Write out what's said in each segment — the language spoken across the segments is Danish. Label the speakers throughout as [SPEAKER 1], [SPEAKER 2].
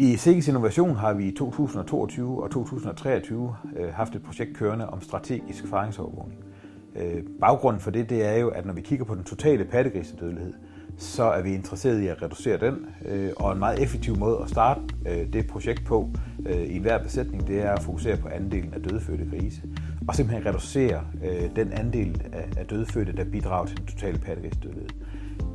[SPEAKER 1] I Sikkes Innovation har vi i 2022 og 2023 øh, haft et projekt kørende om strategisk faringsovervågning. Øh, baggrunden for det, det er jo, at når vi kigger på den totale pattegrisedødelighed, så er vi interesseret i at reducere den, øh, og en meget effektiv måde at starte øh, det projekt på øh, i enhver besætning, det er at fokusere på andelen af dødfødte grise, og simpelthen reducere øh, den andel af dødfødte, der bidrager til den totale pattegrisedødelighed.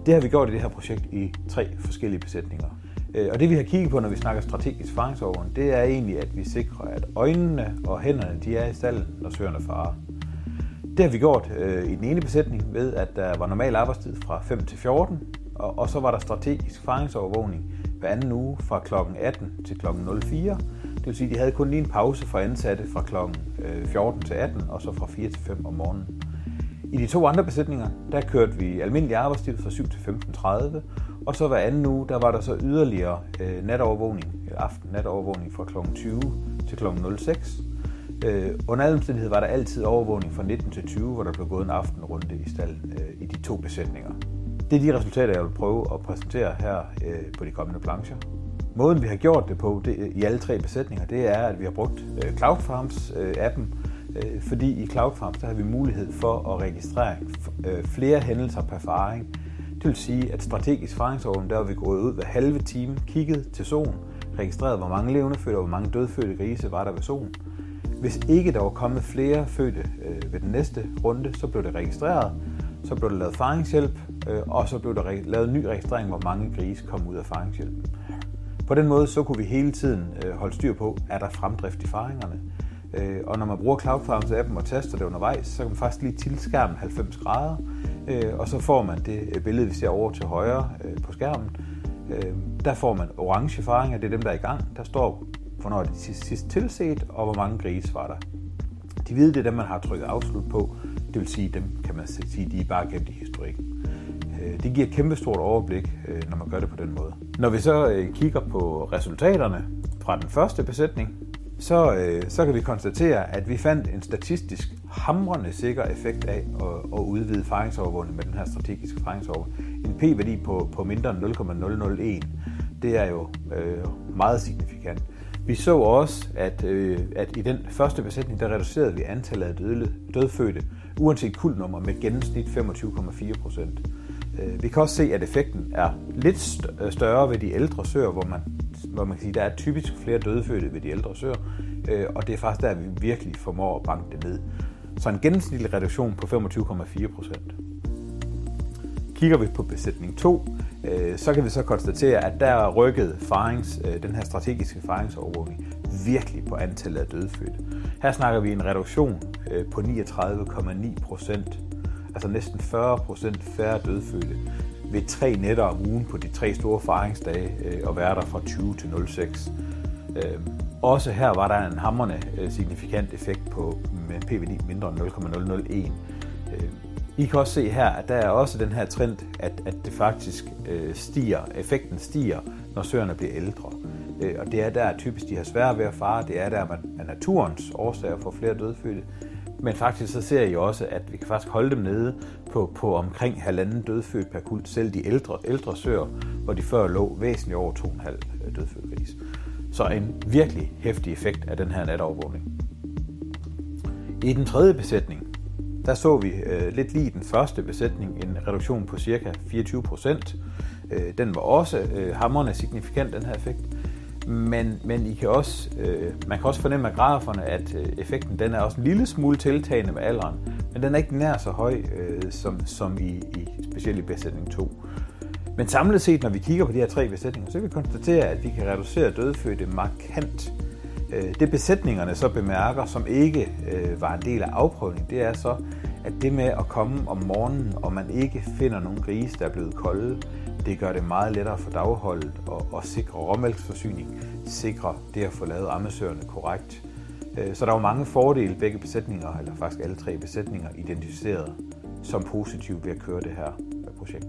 [SPEAKER 1] Det har vi gjort i det her projekt i tre forskellige besætninger. Øh, og det vi har kigget på, når vi snakker strategisk faringsovervågning, det er egentlig, at vi sikrer, at øjnene og hænderne de er i stallen, når søerne farer. Det har vi gjort øh, i den ene besætning ved, at der var normal arbejdstid fra 5 til 14, og, og så var der strategisk faringsovervågning hver anden uge fra kl. 18 til kl. 04. Det vil sige, at de havde kun lige en pause for ansatte fra kl. 14 øh, til 18, og så fra 4 til 5 om morgenen. I de to andre besætninger, der kørte vi almindelig arbejdstid fra 7 til 15.30, og så hver anden uge, der var der så yderligere øh, natovervågning, aften natovervågning fra kl. 20 til kl. 06. Øh, under alle omstændigheder var der altid overvågning fra 19 til 20, hvor der blev gået en aftenrunde i stallen øh, i de to besætninger. Det er de resultater, jeg vil prøve at præsentere her øh, på de kommende plancher. Måden vi har gjort det på det, i alle tre besætninger, det er, at vi har brugt øh, Cloud Farms øh, appen, øh, fordi i Cloud Farms der har vi mulighed for at registrere øh, flere hændelser per faring, det vil sige, at strategisk faringsovervågning, der er vi gået ud hver halve time, kigget til solen, registreret, hvor mange levende fødte og hvor mange dødfødte grise var der ved solen. Hvis ikke der var kommet flere fødte øh, ved den næste runde, så blev det registreret, så blev der lavet faringshjælp, øh, og så blev der re- lavet ny registrering, hvor mange grise kom ud af faringshjælpen. På den måde så kunne vi hele tiden øh, holde styr på, er der fremdrift i faringerne. Øh, og når man bruger Cloud Farms appen og taster det undervejs, så kan man faktisk lige tilskærme 90 grader, øh, og så får man det øh, billede, vi ser over til højre øh, på skærmen. Øh, der får man orange faringer, det er dem, der er i gang. Der står, hvornår det sidst, sidst tilset, og hvor mange grise var der. De hvide, det er dem, man har trykket afslut på. Det vil sige, dem kan man sige, de er bare gemt i historikken. Øh, det giver et kæmpestort overblik, øh, når man gør det på den måde. Når vi så kigger på resultaterne fra den første besætning, så, øh, så kan vi konstatere, at vi fandt en statistisk hamrende sikker effekt af at, at udvide faringsovervågning med den her strategiske faringsovervågning. En p-værdi på, på mindre end 0,001, det er jo øh, meget signifikant. Vi så også, at, øh, at i den første besætning, der reducerede vi antallet af døde, dødfødte, uanset kuldnummer, med gennemsnit 25,4 procent. Øh, vi kan også se, at effekten er lidt større ved de ældre søer, hvor man, hvor man kan sige, der er typisk flere dødfødte ved de ældre søer, øh, og det er faktisk der, vi virkelig formår at banke det ned. Så en gennemsnitlig reduktion på 25,4 procent. Kigger vi på besætning 2, øh, så kan vi så konstatere, at der er rykket farings, øh, den her strategiske faringsovervågning virkelig på antallet af dødfødte. Her snakker vi en reduktion øh, på 39,9 procent, altså næsten 40 procent færre dødfødte ved tre nætter om ugen på de tre store faringsdage og øh, være der fra 20 til 06. Øh, også her var der en hammerne øh, signifikant effekt på med en mindre end 0,001. Øh, I kan også se her, at der er også den her trend, at, at det faktisk øh, stiger, effekten stiger, når søerne bliver ældre. Øh, og det er der typisk, de har svært ved at fare. Det er der, man af naturens årsager får flere dødfødte. Men faktisk så ser I også, at vi kan faktisk holde dem nede på, på omkring halvanden dødfødt per kult, selv de ældre, ældre søer, hvor de før lå væsentligt over 2,5 øh, dødfødt gris. Så en virkelig hæftig effekt af den her natovervågning. I den tredje besætning, der så vi øh, lidt lige den første besætning en reduktion på cirka 24 procent. Øh, den var også øh, hammerende signifikant, den her effekt. Men, men I kan også, øh, man kan også fornemme af graferne, at øh, effekten den er også en lille smule tiltagende med alderen, men den er ikke nær så høj øh, som, som i, i specielt i besætning 2. Men samlet set, når vi kigger på de her tre besætninger, så kan vi konstatere, at vi kan reducere dødfødte markant Øh, det besætningerne så bemærker, som ikke øh, var en del af afprøvningen, det er så, at det med at komme om morgenen, og man ikke finder nogen grise, der er blevet kolde, det gør det meget lettere for dagholdet og, og sikre råmælksforsyning, sikre det at få lavet ammesøerne korrekt. Øh, så der var mange fordele, begge besætninger, eller faktisk alle tre besætninger, identificeret som positive ved at køre det her projekt.